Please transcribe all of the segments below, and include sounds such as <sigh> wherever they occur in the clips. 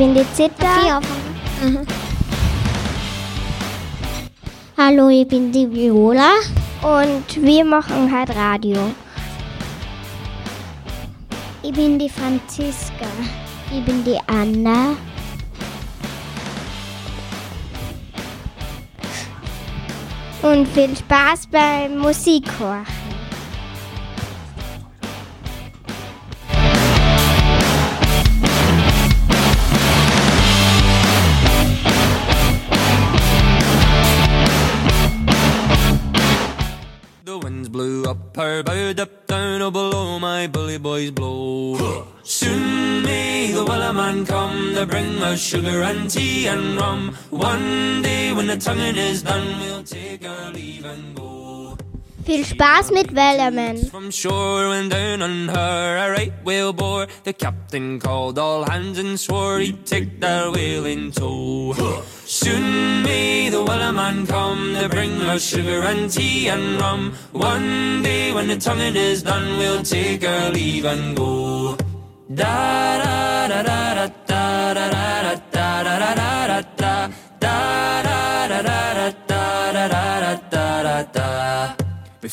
bin die Zita. Mhm. Hallo, ich bin die Viola. Und wir machen halt Radio. Ich bin die Franziska. Ich bin die Anna. Und viel Spaß beim Musikhor. Her bowed up down oh below my bully boys blow. Soon may the wellerman come to bring us sugar and tea and rum. One day when the tonguing is done, we'll take our leave and go. Viel Spaß mit Wellerman. From shore went down on her a right whale bore. The captain called all hands and swore he'd take that whale in tow. Soon may the wellerman come to bring us sugar and tea and rum. One day when the tonguing is done, we'll take our leave and go. Da da da da da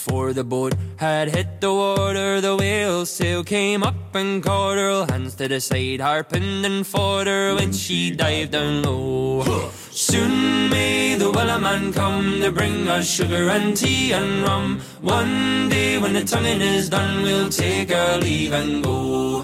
before the boat had hit the water, the whale sail came up and caught her. Hands to the side, harping and fought her when she dived down low. Soon may the wellerman come to bring us sugar and tea and rum. One day when the tonguing is done, we'll take our leave and go.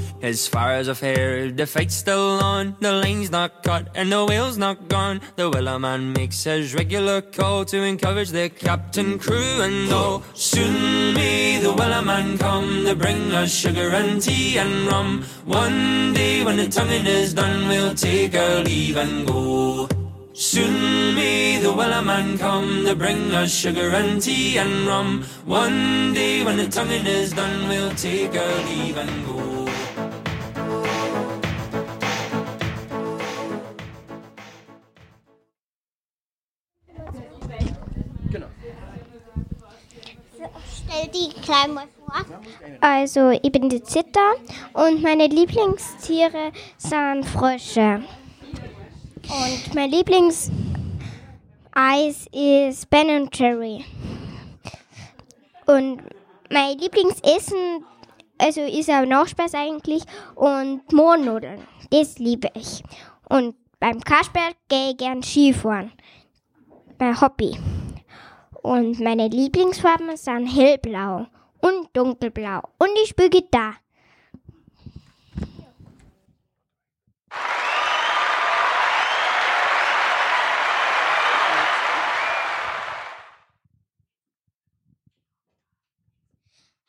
As far as I've heard, the fight's still on. The line's not cut and the whale's not gone. The wellerman makes his regular call to encourage the captain, crew, and all. Soon may the wellerman come to bring us sugar and tea and rum. One day when the tonguing is done, we'll take our leave and go. Soon may the wellerman come to bring us sugar and tea and rum. One day when the tonguing is done, we'll take our leave and go. Also, ich bin die Zita und meine Lieblingstiere sind Frösche. Und mein Lieblingseis ist Ben Jerry. Und mein Lieblingsessen, also ist auch Nachspeis eigentlich, und Mohnnudeln. Das liebe ich. Und beim Kasper gehe ich gern Skifahren. Mein Hobby. Und meine Lieblingsfarben sind hellblau und dunkelblau. Und ich spiele Gitarre.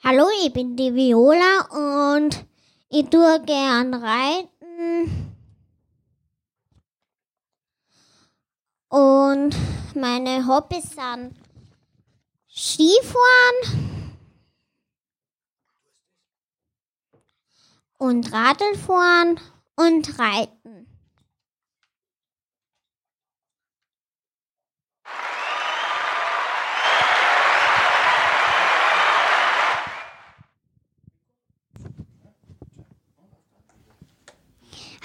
Hallo, ich bin die Viola und ich tue gern reiten. Und meine Hobbys sind Skifahren und Radlfahren und Reiten.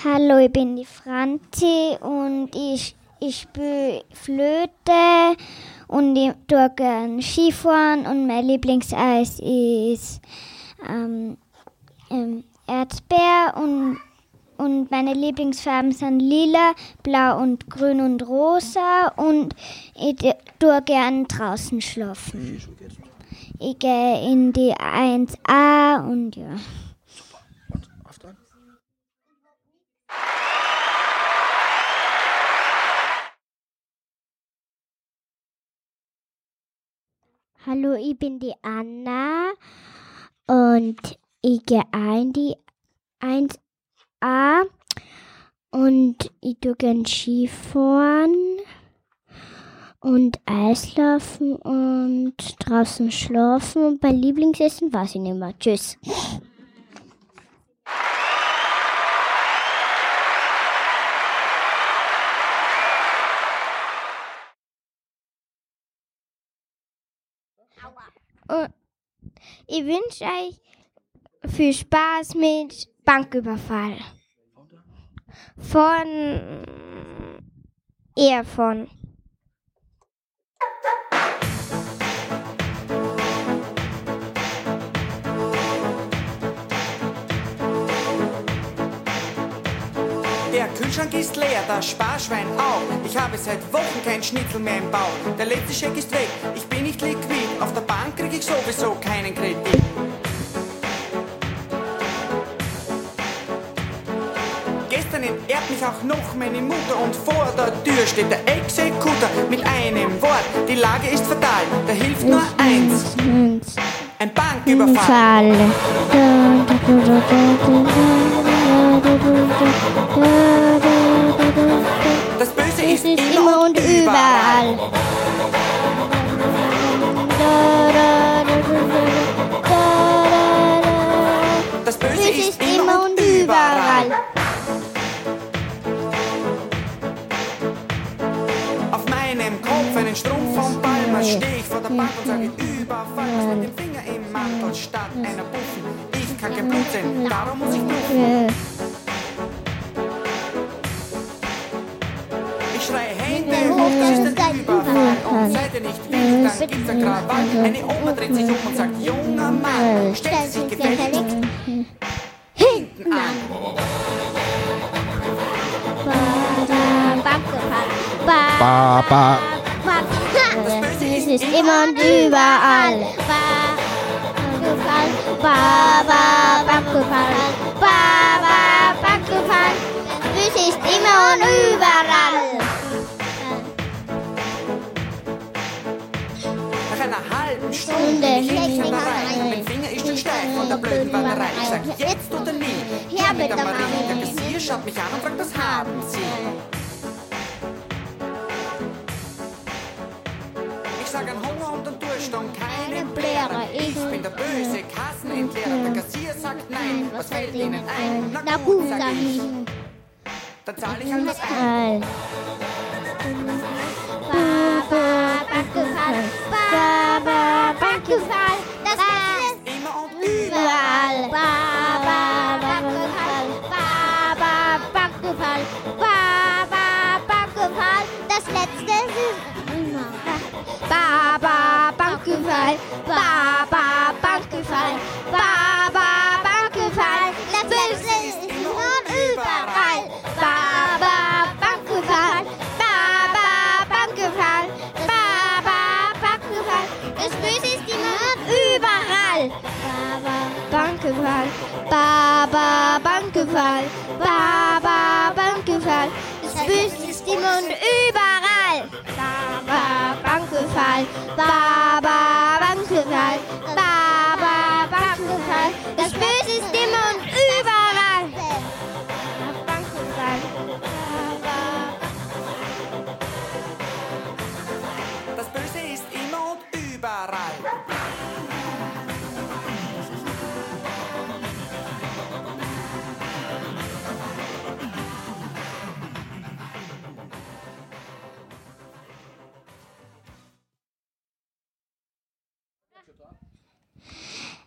Hallo, ich bin die Franzi und ich, ich spiele Flöte und ich tue gern Skifahren und mein Lieblingseis ist ähm, ähm, Erdbeer und, und meine Lieblingsfarben sind lila, blau und grün und rosa und ich tue gern draußen schlafen. ich gehe in die 1a und ja. Hallo, ich bin die Anna und ich gehe ein die 1a und ich tue gern Skifahren und Eislaufen und draußen schlafen und mein Lieblingsessen weiß ich nicht mehr. Tschüss. Und ich wünsche euch viel Spaß mit Banküberfall. Von eher von. Der Kühlschrank ist leer, das Sparschwein auch. Ich habe seit Wochen kein Schnitzel mehr im Bauch. Der letzte Scheck ist weg, ich bin nicht liquid. Ich sowieso keinen Kredit. Gestern entehrt mich auch noch meine Mutter und vor der Tür steht der Exekutor mit einem Wort. Die Lage ist fatal, da hilft nur eins. Ein Banküberfall. Fall. Das Böse ist immer und überall. Kopf einen Strumpf vom Palmer steh ich vor der Bank und sage Überfall was mit dem Finger im Mantel statt einer Buffen. Ich kann kein Blut sehen, darum muss ich bluffen. Ich schreie Hände hoch, das ist ein Überfall. Und seid ihr nicht wild, dann gibt's ein Krawall. Eine Oma dreht sich um und sagt, junger Mann, stellt sich gefälligst hinten an. Ba, ba. Es ist immer und überall. Banküberfall, Baba, Banküberfall, Baba, Banküberfall. Es ist immer und überall. Nach einer halben Stunde bin ich rein. Mein Finger ist schon steif von der blöden Wannerei. Ich sag jetzt oder nie. Hier mit der Marie. Der Kassier schaut mich an und fragt, was haben Sie? Hunger und an Durst und keine Bläre. Ich bin der böse Kassenentleerer. Der Kassier sagt nein. Was fällt Ihnen ein? Na gut, sag ich. Dann zahle ich halt was ein. Baba, Banküberfall, Baba, Banküberfall, Baba, Banküberfall, Baba, Banküberfall. Das Böse ist und überall. Baba, Banküberfall, Baba, Banküberfall, Baba, Banküberfall. Das Böse ist und überall. Baba, Banküberfall, Baba, Banküberfall, Baba, Banküberfall. Das Böse ist und überall. Baba, Banküberfall, Baba, Banküberfall, Baba,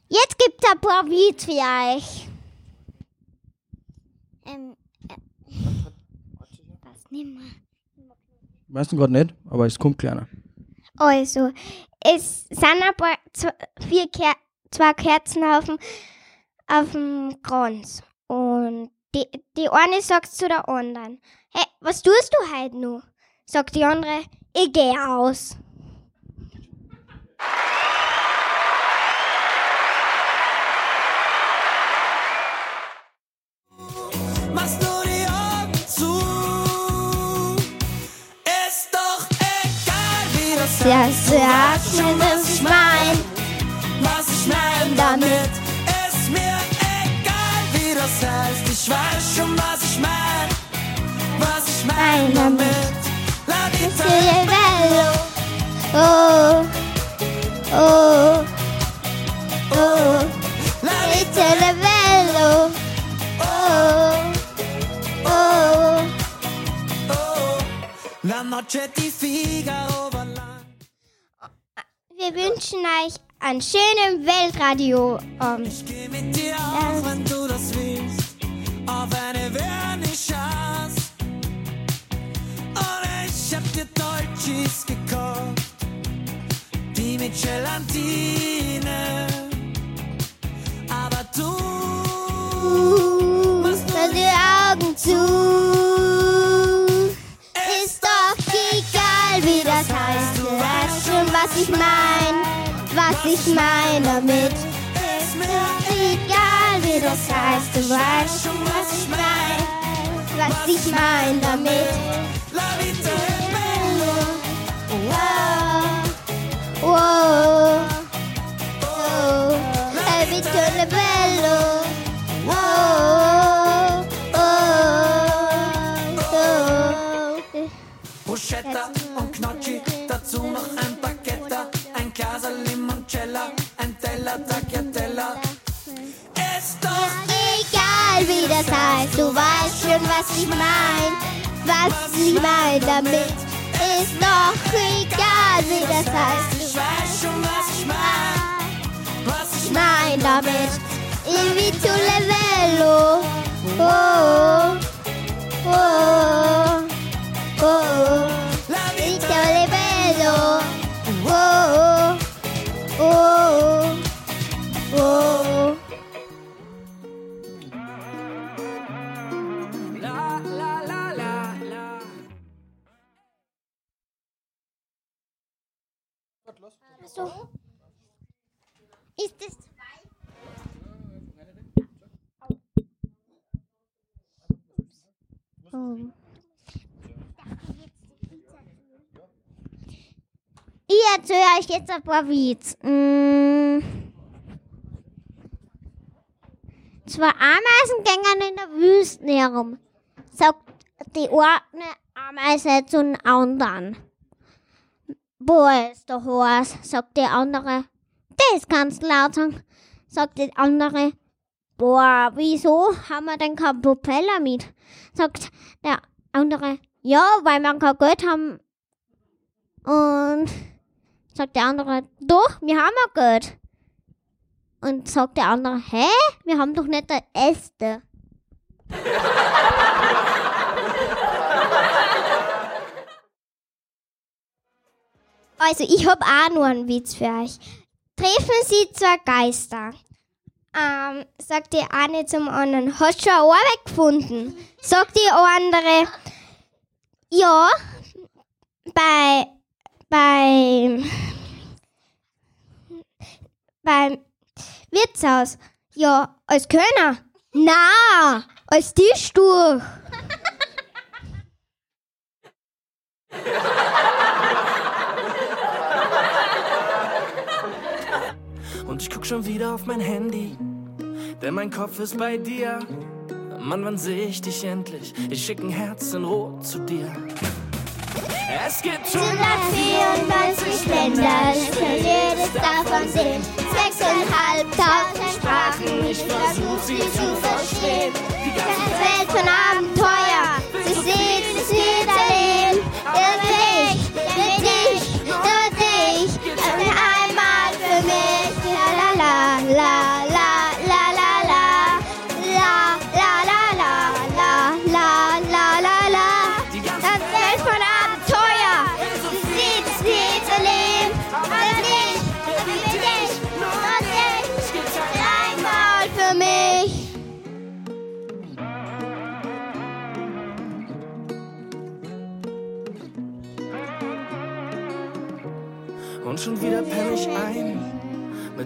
Jetzt gibt's ein paar Lied für euch. Ähm, äh, was nehmen wir? Weißt du gerade nicht, aber es kommt kleiner. Also, es sind ein paar, zwei, vier Ker zwei Kerzen auf dem, auf dem Kranz. Und die, die eine sagt zu der anderen, hey, was tust du heute noch? Sagt die andere, ich gehe aus. Ja sagst mir, was ich mein. Was ich mein damit, ist mir egal, wie das heißt. Ich weiß schon, was ich mein. Was ich mein damit, la vita Che bello. Oh, oh, oh. la Vita è bello. Oh, oh. oh, la noche di Figaro lang. Wir wünschen euch einen schönen Weltradio-Abend. Ich geh mit dir auch, wenn du das willst, auf eine Vernissage. Und ich hab dir Dolcis gekauft, die mit Gelatine. Aber du machst Mach nur die Augen zu. Was ich mein. Was ich mein damit. ist mir Egal, wie das heißt. Du weißt schon, was ich mein. Was ich mein damit. bello. Oh, oh, oh. La vita è bello. Oh, oh, oh. Bruschetta und Gnocchi, dazu noch ein Teller Tagliatella. Ist doch Egal wie das heißt, du weißt schon, was ich mein. Was ich mein damit. Ist doch egal wie das heißt, ich weiß schon, was ich mein, was ich mein damit. Il vito livello. Oh, oh, oh. Vito vita livello. Oh, oh, oh. So. Ist es Oh. Ich erzähle euch jetzt ein paar Witz. Mm. Zwei Ameisen gingen in der Wüste herum. Sagt die eine Ameise zu den anderen. Wo ist der Horst? sagt die andere. Das kannst du laut sagen. Sagt die andere. Boah, wieso haben wir denn keinen Propeller mit? Sagt der andere. Ja, weil wir kein Geld haben. Und sagt der andere. Doch, wir haben ja Geld. Und sagt der andere. Hä? Wir haben doch nicht Äste. <laughs> Also, ich hab auch nur einen Witz für euch. Treffen Sie zwei Geister. Ähm, sagt die eine zum anderen, hast du schon eine Arbeit gefunden? Sagt die andere, ja, bei, bei, beim Wirtshaus. Ja, als Kölner? Na, als Tischtuch. Und ich guck schon wieder auf mein Handy, denn mein Kopf ist bei dir. Mann, wann seh ich dich endlich? Ich schick ein Herz in Rot zu dir. Es gibt 194 Länder, ich will jedes davon sehen. 6.500 Sprachen, ich versuch sie zu verstehen. Die ganze Welt von Abenteuer, sie sieht, sie sieht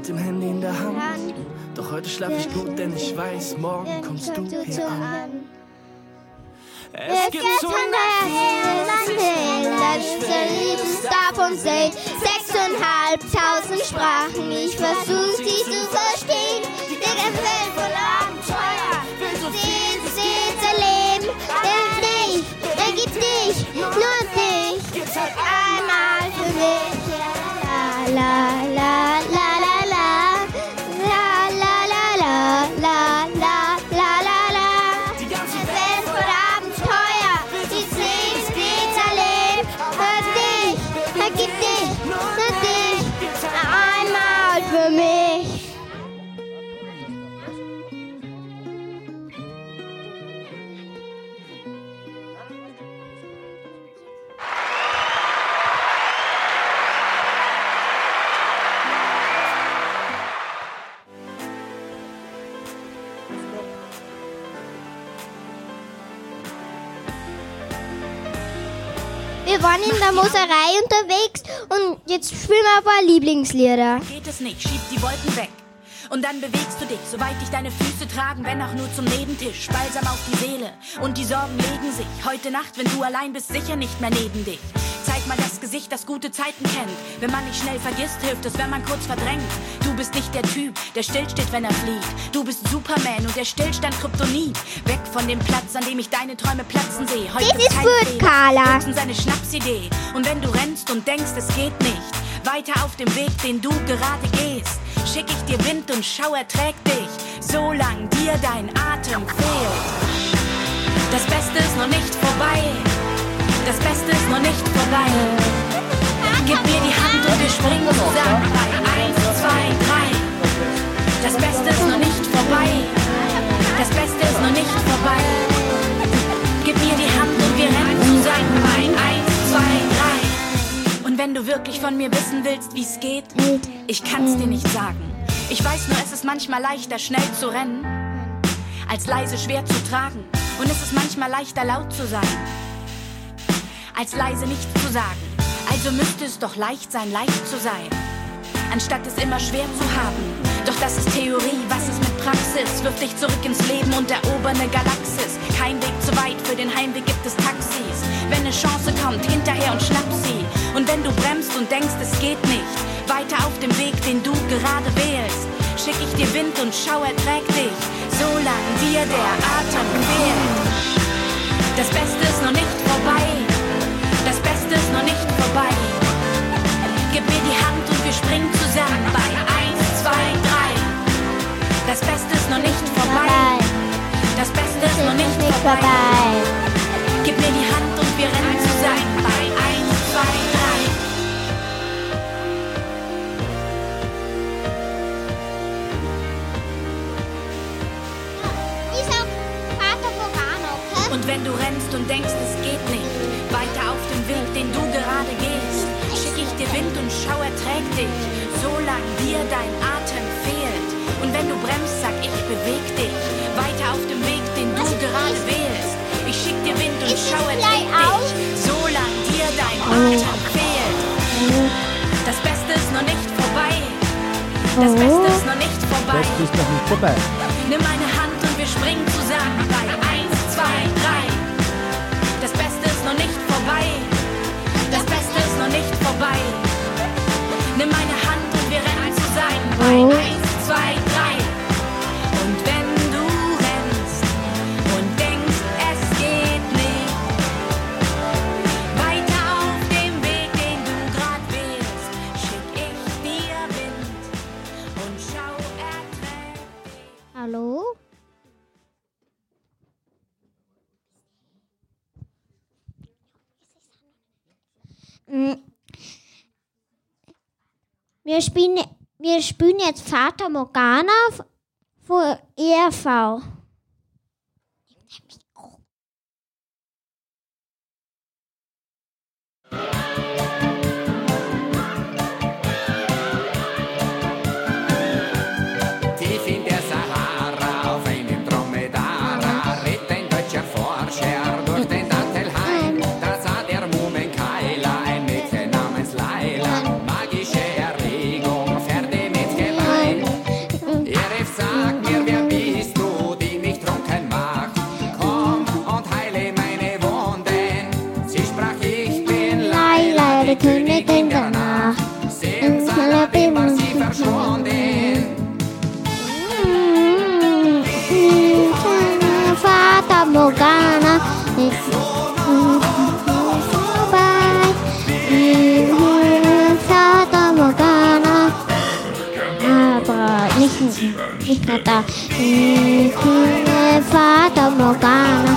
mit dem Handy in der Hand. Doch heute schlaf ich gut, denn ich weiß, morgen kommst du hier an. Es gibt schon liebst davon sehen. Sechseinhalbtausend Sprachen, ich versuch sie Moserei unterwegs und jetzt spielen wir ein paar Lieblingslieder. Geht es nicht, schieb die Wolken weg. Und dann bewegst du dich, soweit dich deine Füße tragen, wenn auch nur zum Nebentisch. Balsam auf die Seele und die Sorgen legen sich. Heute Nacht, wenn du allein bist, sicher nicht mehr neben dich. Zeig mal das Gesicht, das gute Zeiten kennt. Wenn man nicht schnell vergisst, hilft es, wenn man kurz verdrängt. Du bist nicht der Typ, der stillsteht, wenn er fliegt. Du bist Superman und der Stillstand Kryptonit. Weg von dem Platz, an dem ich deine Träume platzen sehe. Heute Das ist kein gut. Carla. Seine Schnapsidee. Und wenn du rennst und denkst, es geht nicht, weiter auf dem Weg, den du gerade gehst, schick ich dir Wind und Schauer trägt dich, solang dir dein Atem fehlt. Das Beste ist noch nicht vorbei. Das Beste ist noch nicht vorbei. Gib mir die Hand und wir springen zusammen 1, 2, 3. Das Beste ist noch nicht vorbei. Das Beste ist noch nicht vorbei. Gib mir die Hand und wir rennen zusammen 1, 2, 3. Und wenn du wirklich von mir wissen willst, wie es geht, ich kann's dir nicht sagen. Ich weiß nur, es ist manchmal leichter, schnell zu rennen, als leise schwer zu tragen. Und es ist manchmal leichter, laut zu sein, als leise nichts zu sagen. Also müsste es doch leicht sein, leicht zu sein, anstatt es immer schwer zu haben. Doch das ist Theorie, was ist mit Praxis? Wirf dich zurück ins Leben und erober eine Galaxis. Kein Weg zu weit, für den Heimweg gibt es Taxis. Wenn eine Chance kommt, hinterher und schnapp sie. Und wenn du bremst und denkst, es geht nicht, weiter auf dem Weg, den du gerade wählst, schick ich dir Wind und Schauer trägt dich, solange dir der Atem fehlt. Das Beste ist noch nicht vorbei. Vorbei. Gib mir die Hand und wir springen zusammen bei 1, 2, 3. Das Beste ist noch nicht vorbei. Das Beste ist noch nicht vorbei. Gib mir die Hand und wir rennen zusammen bei 1, 2, 3. Dieser Vater Morano, okay? Und wenn du rennst und denkst, es geht nicht, weiter auf dem Weg, den du gerade gehst, schick ich dir Wind und Schauer trägt dich, solange dir dein Atem fehlt. Und wenn du bremst, sag ich, beweg dich, weiter auf dem Weg, den du gerade wählst. Ich schick dir Wind und es Schauer trägt dich, solange dir dein Atem fehlt. Das Beste ist noch nicht vorbei. Das Beste ist noch nicht vorbei. Das ist noch nicht vorbei. Nimm meine Hand und wir springen zusammen Wir spielen, wir spielen jetzt Vater Morgana für ERV. Tief I'm a ta ta ta ta ta ta ta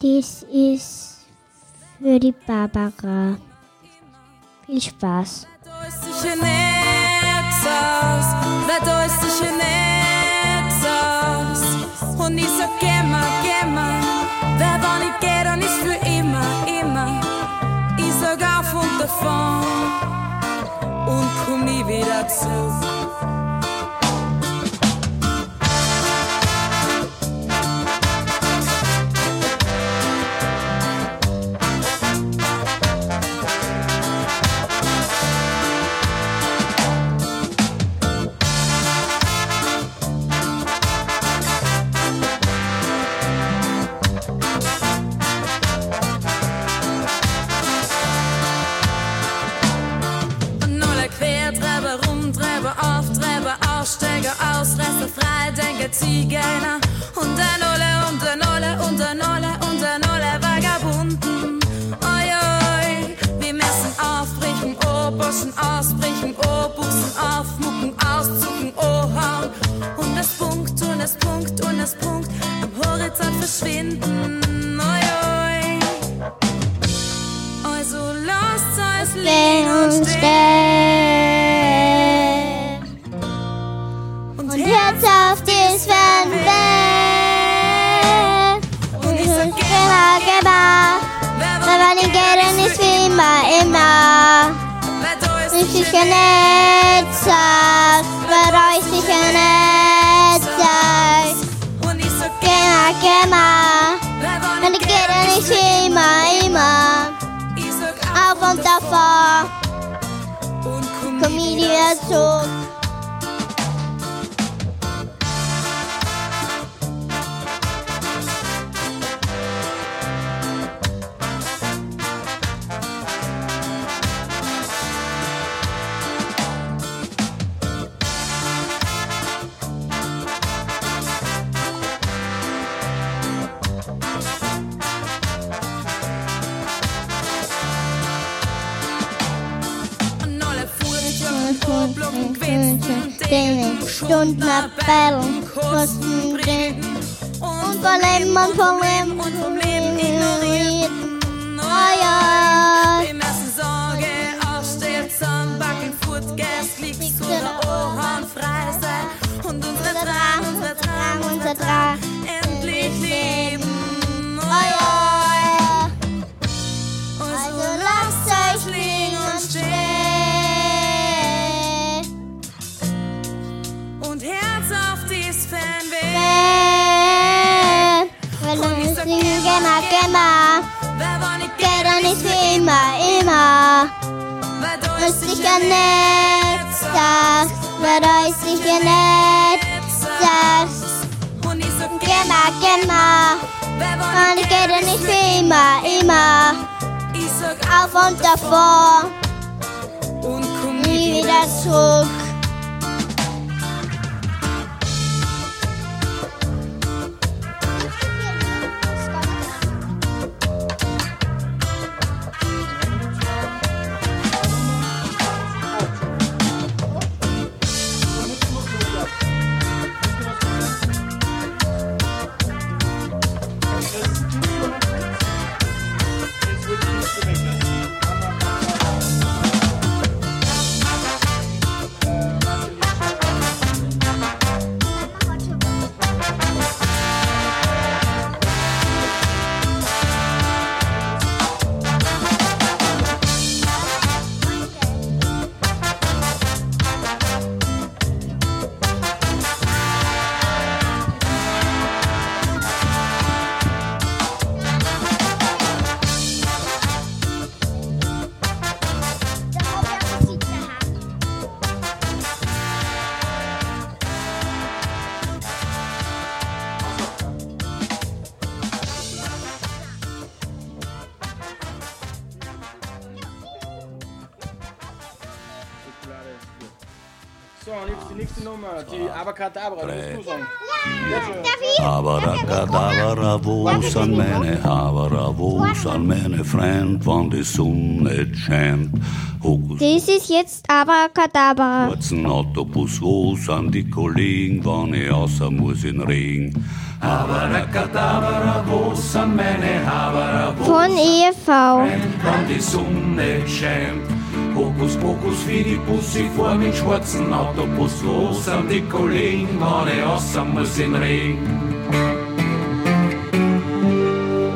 Dies ist für die Barbara. Viel Spaß. Und ich sag, geh mal, geh mal. Wer war nicht geht, dann ist für immer, immer. Ich sag auf und davon und komm nie wieder zurück. verschwinden. Oi, oi. Also lasst uns liegen und stehen. Und, und Herz auf das Fernweh. Und ich sag immer, immer, wenn man ihn gerne ist, wie immer, immer. Ich sicher nicht sagt, wer euch sicher nicht. queimar. Pra não querer cima, imã. A vontade forte. Comida e açúcar. Quinzen, Denen Stunden abbellen, Kosten bringen. Und Leben und Leben und vom Leben ignorieren. Oh ja. Müssen Sorge aufstehen, zusammenbacken, Foodgas, liegst oder Ohren frei sein. Und unsere Drang, unsere Drang, Unser Drang. Gemma, Gemma. Wer dann nicht wie immer, immer. Ist sicher nett, sagst. Weil da ist sicher nett, sagst. Gemma, Gemma. wer Und dann nicht wie immer, immer. Auf und komm Nie wieder zurück. Abacadabra, das musst du sagen. Abracadabra, wo sind meine Haberer, wo sind meine Freund, wann die Sonne scheint? Hokus Das ist jetzt Abracadabra. Kurzen Autobus, wo sind die Kollegen, wann ich außer muss in Regen? Abracadabra, wo sind meine Haberer, wo Von E EV. wann die Sonne scheint? Hokus pokus die Pussy vor mit schwarzen Autobus, wo sind die Kollegen, wann ich außer muss in Regen?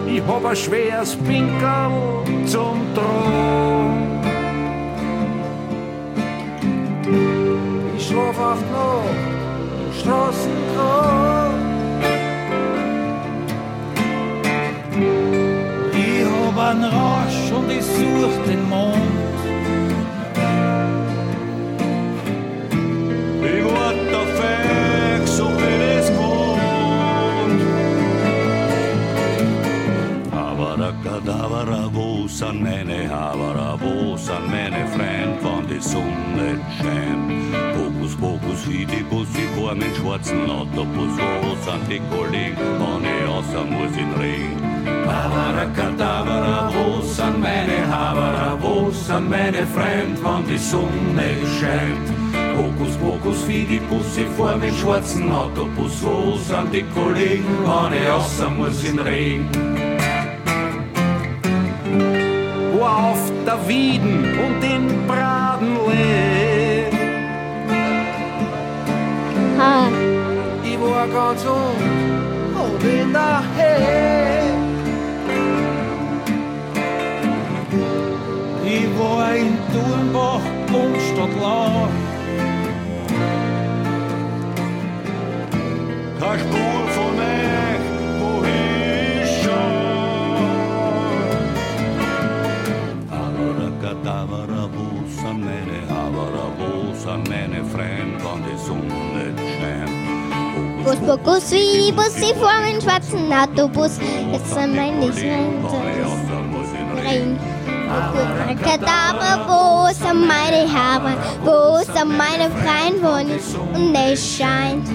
Ich hab ein schweres Pinkel zum Tragen. Ich schlaf oft noch im Straßenkran. Ich hab einen Rausch und ich such den Mond. Haberer, wo sind meine Freund, wann die Sonne scheint? Hokus pokus wie die Bussi vor mit schwarzen Autobus, wo sind die Kollegen, wann ich außer muss in Regen? Abracadabra, wo sind meine Haberer, wo sind meine Freund, wann die Sonne scheint? Hokus pokus wie die Pussy vor mit schwarzen Autobus, wo sind die Kollegen, wann ich außer muss in Regen? Wo auf der Wieden und in Bradenlee. Ha. Ich war ganz und und in der. Ich war in Thurnbach und Stadtlau. eine Spur von euch, wo ich schon. Alaraka, Tavarabusa, meine Havarabusa, meine Freund, wann die Sonne scheint. Bus, Bokus, wie die Bus, sie formen schwarzen Autobus. Jetzt sind meine Lichter. Kadaver, wo sind meine Haare? Wo sind meine freien Wohnungen? Und es scheint.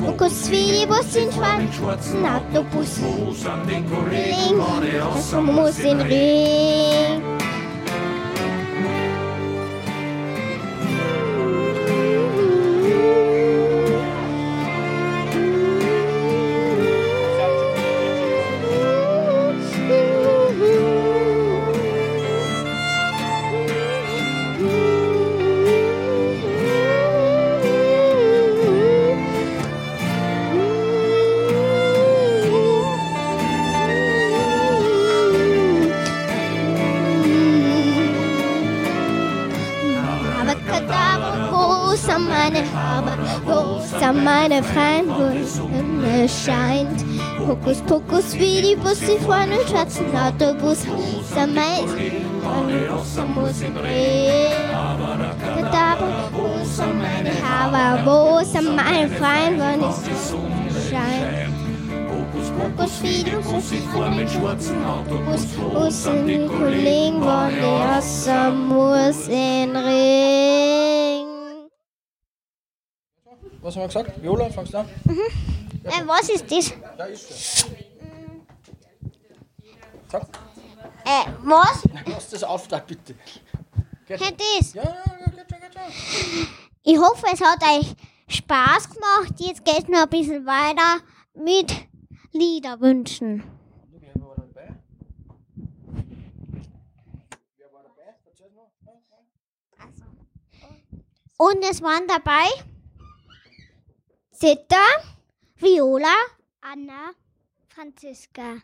Bokus, wie Bussi im schwarzen Autobus. Ring, es muss in Ring. Hokus Pokus, die Busse vor einem schwarzen Autobus. Meine muss in Kadaver, wo sind meine Haare? Wo sind meine Freunde? Sonne scheint. Hokus wie die Busse vor einem schwarzen Autobus. Wo sind die Kollegen von der Wasser muss in Ring? Was haben wir gesagt? Viola, fangst du an? Äh, was ist das? Ja, ist schon. Sag, Äh, was? lass das auf da, bitte. Geht Hey, das? Ja, ja, ja, geht schon, geht schon. Ich hoffe, es hat euch Spaß gemacht. Jetzt geht noch ein bisschen weiter mit Liederwünschen. Noch. Und es waren dabei Zita, Viola, Anna, Franziska.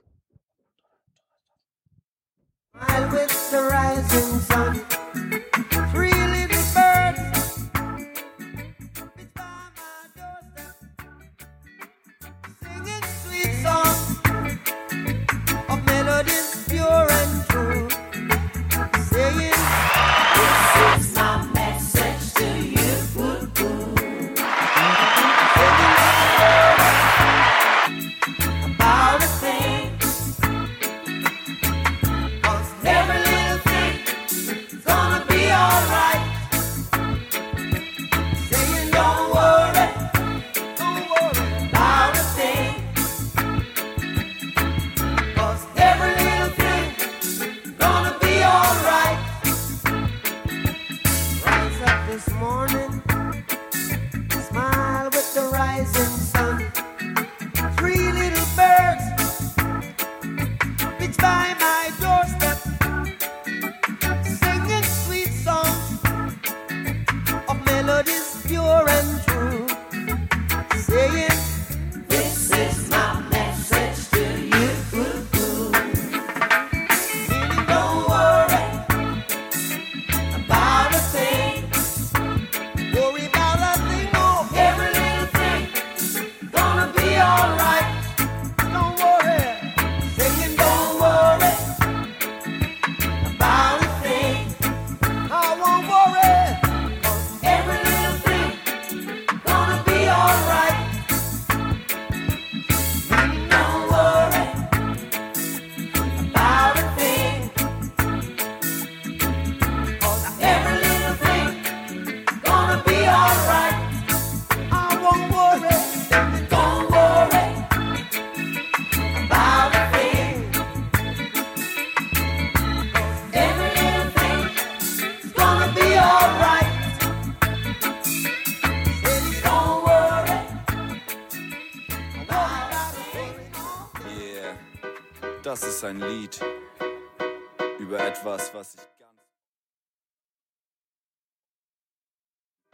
Was ich ganz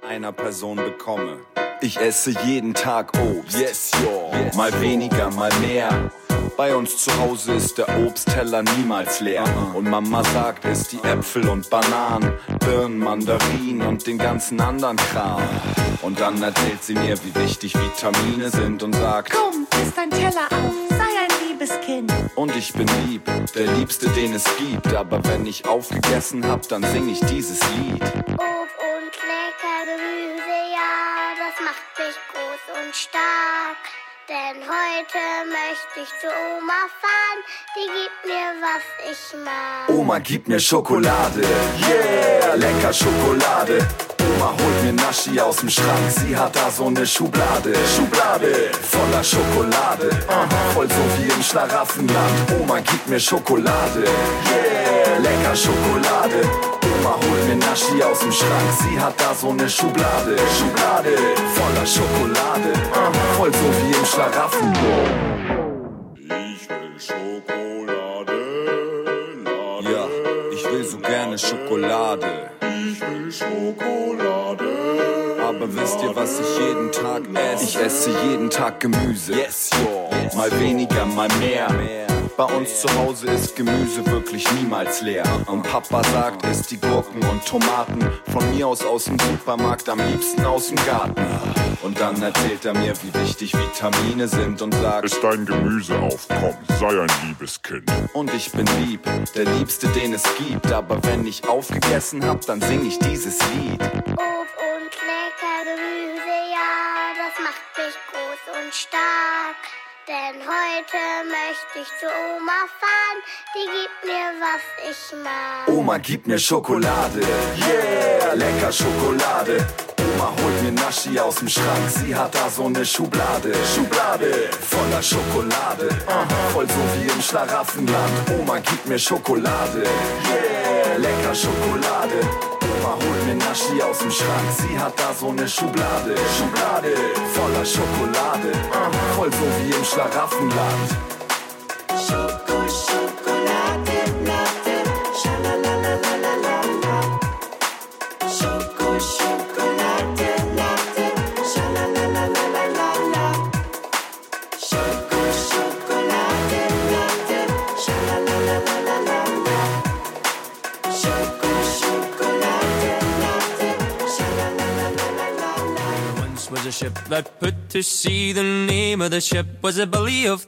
einer Person bekomme. Ich esse jeden Tag Obst. Yes, yo. Mal weniger, mal mehr. Bei uns zu Hause ist der Obstteller niemals leer. Und Mama sagt, isst die Äpfel und Bananen, Birnen, Mandarinen und den ganzen anderen Kram. Und dann erzählt sie mir, wie wichtig Vitamine sind und sagt, Komm, isst dein Teller auf, liebes Kind. und ich bin lieb, der Liebste, den es gibt. Aber wenn ich aufgegessen hab, dann sing ich dieses Lied. Ob und lecker Gemüse, ja, und stark. Denn heute möchte ich zu Oma fahren, die gibt mir, was ich mag. Oma, gib mir Schokolade, yeah, lecker Schokolade. Oma holt mir Naschi aus dem Schrank, sie hat da so ne Schublade, Schublade voller Schokolade, aha, voll so wie im Schlaraffenland. Oma, gib mir Schokolade, yeah, lecker Schokolade. Oma holt mir Naschi aus dem Schrank, sie hat da so ne Schublade, Schublade voller Schokolade, aha, voll so wie im Schlaraffenland. Ich will Schokolade. Ja, ich will so gerne Schokolade. Ich will Schokolade. Aber wisst ihr, was ich jeden Tag esse? Ich esse jeden Tag Gemüse. Yes, yo. Mal weniger, mal mehr. Bei uns zu Hause ist Gemüse wirklich niemals leer. Und Papa sagt, isst die Gurken und Tomaten. Von mir aus aus dem Supermarkt, am liebsten aus dem Garten. Und dann erzählt er mir, wie wichtig Vitamine sind und sagt, Ist dein Gemüse aufkommen, sei ein liebes Kind. und ich bin lieb, der Liebste, den es gibt. Aber wenn ich aufgegessen hab, dann sing ich dieses Lied. Obst und lecker Gemüse, ja, das macht mich groß und stark. Denn heute möchte ich zu Oma fahren, die gibt mir, was ich mag. Oma, gib mir Schokolade, yeah, lecker Schokolade. Oma holt mir Naschi aus dem Schrank, sie hat da so ne Schublade, Schublade voller Schokolade, aha, voll so wie im Schlaraffenland. Oma, gib mir Schokolade, yeah, lecker Schokolade. Holt mir Naschi aus dem Schrank, sie hat da so ne Schublade, Schublade voller Schokolade, voll so wie im Schlaraffenland. Ship that put to sea. The name of the ship was a belly of